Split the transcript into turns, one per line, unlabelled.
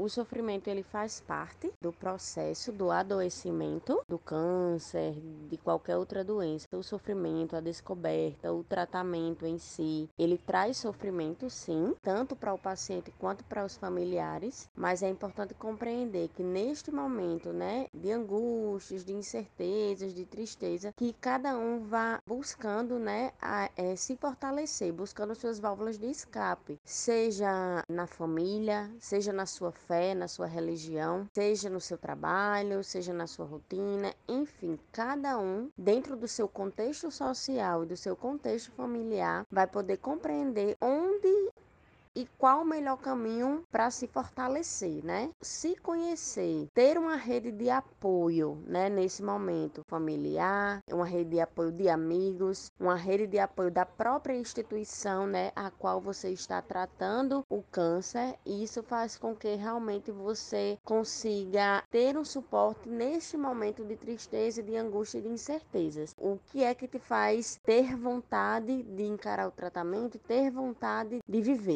o sofrimento ele faz parte do processo do adoecimento do câncer, de qualquer outra doença. O sofrimento, a descoberta, o tratamento em si, ele traz sofrimento sim, tanto para o paciente quanto para os familiares, mas é importante compreender que neste momento, né, de angústias, de incertezas, de tristeza, que cada um vá buscando, né, a, é, se fortalecer, buscando suas válvulas de escape, seja na família, seja na sua fé, na sua religião, seja no seu trabalho, seja na sua rotina, enfim, cada um, dentro do seu contexto social e do seu contexto familiar, vai poder compreender onde e qual o melhor caminho para se fortalecer, né? Se conhecer, ter uma rede de apoio, né, nesse momento familiar, uma rede de apoio de amigos, uma rede de apoio da própria instituição, né, a qual você está tratando o câncer, e isso faz com que realmente você consiga ter um suporte neste momento de tristeza, de angústia e de incertezas. O que é que te faz ter vontade de encarar o tratamento, ter vontade de viver?